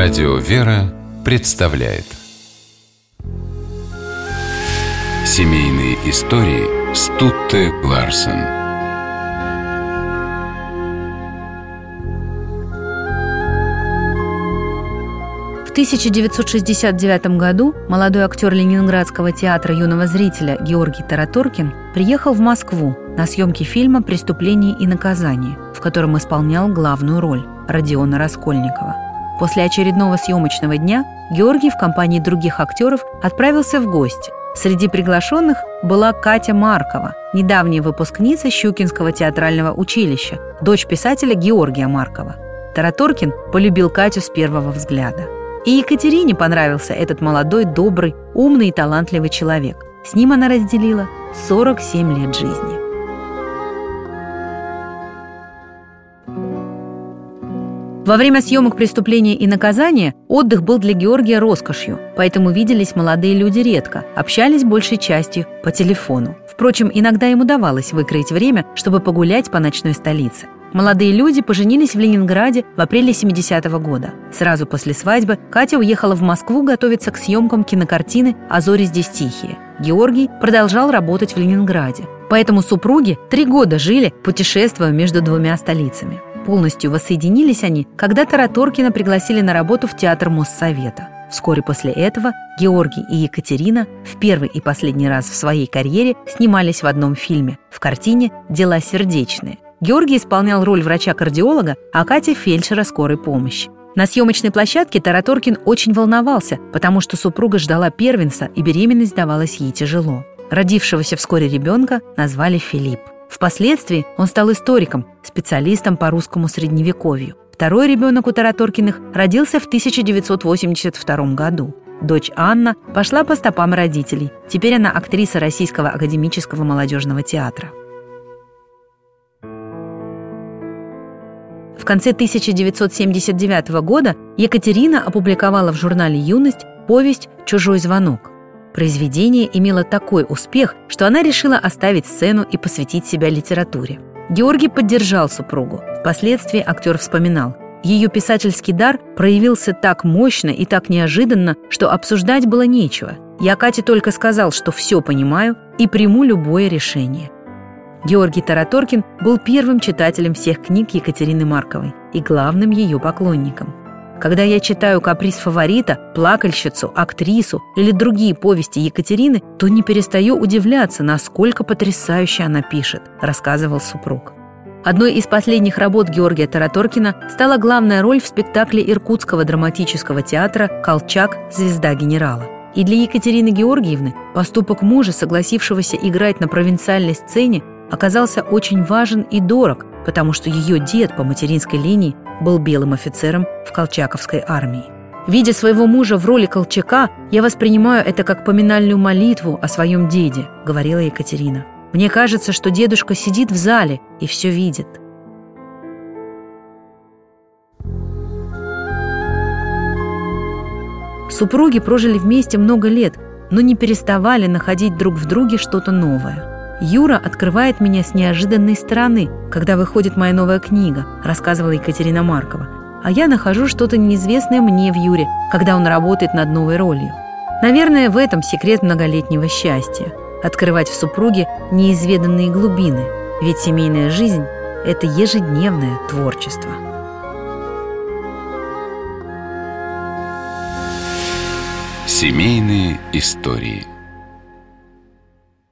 Радио «Вера» представляет. Семейные истории Стутте Ларсен. В 1969 году молодой актер Ленинградского театра юного зрителя Георгий Тараторкин приехал в Москву на съемки фильма «Преступление и наказание», в котором исполнял главную роль Родиона Раскольникова – После очередного съемочного дня Георгий в компании других актеров отправился в гости. Среди приглашенных была Катя Маркова, недавняя выпускница Щукинского театрального училища, дочь писателя Георгия Маркова. Тараторкин полюбил Катю с первого взгляда. И Екатерине понравился этот молодой, добрый, умный и талантливый человек. С ним она разделила 47 лет жизни. Во время съемок «Преступления и наказания» отдых был для Георгия роскошью, поэтому виделись молодые люди редко, общались большей частью по телефону. Впрочем, иногда им удавалось выкроить время, чтобы погулять по ночной столице. Молодые люди поженились в Ленинграде в апреле 70-го года. Сразу после свадьбы Катя уехала в Москву готовиться к съемкам кинокартины «А зори здесь тихие». Георгий продолжал работать в Ленинграде. Поэтому супруги три года жили, путешествуя между двумя столицами. Полностью воссоединились они, когда Тараторкина пригласили на работу в Театр Моссовета. Вскоре после этого Георгий и Екатерина в первый и последний раз в своей карьере снимались в одном фильме в картине «Дела сердечные». Георгий исполнял роль врача-кардиолога, а Катя – фельдшера скорой помощи. На съемочной площадке Тараторкин очень волновался, потому что супруга ждала первенца, и беременность давалась ей тяжело. Родившегося вскоре ребенка назвали Филипп. Впоследствии он стал историком, специалистом по русскому средневековью. Второй ребенок у Тараторкиных родился в 1982 году. Дочь Анна пошла по стопам родителей. Теперь она актриса Российского академического молодежного театра. В конце 1979 года Екатерина опубликовала в журнале «Юность» повесть «Чужой звонок». Произведение имело такой успех, что она решила оставить сцену и посвятить себя литературе. Георгий поддержал супругу. Впоследствии актер вспоминал. Ее писательский дар проявился так мощно и так неожиданно, что обсуждать было нечего. Я Кате только сказал, что все понимаю и приму любое решение. Георгий Тараторкин был первым читателем всех книг Екатерины Марковой и главным ее поклонником. Когда я читаю «Каприз фаворита», «Плакальщицу», «Актрису» или другие повести Екатерины, то не перестаю удивляться, насколько потрясающе она пишет, рассказывал супруг. Одной из последних работ Георгия Тараторкина стала главная роль в спектакле Иркутского драматического театра «Колчак. Звезда генерала». И для Екатерины Георгиевны поступок мужа, согласившегося играть на провинциальной сцене, оказался очень важен и дорог, потому что ее дед по материнской линии был белым офицером в Колчаковской армии. Видя своего мужа в роли Колчака, я воспринимаю это как поминальную молитву о своем деде, говорила Екатерина. Мне кажется, что дедушка сидит в зале и все видит. Супруги прожили вместе много лет, но не переставали находить друг в друге что-то новое – Юра открывает меня с неожиданной стороны, когда выходит моя новая книга, рассказывала Екатерина Маркова. А я нахожу что-то неизвестное мне в Юре, когда он работает над новой ролью. Наверное, в этом секрет многолетнего счастья – открывать в супруге неизведанные глубины, ведь семейная жизнь – это ежедневное творчество. Семейные истории –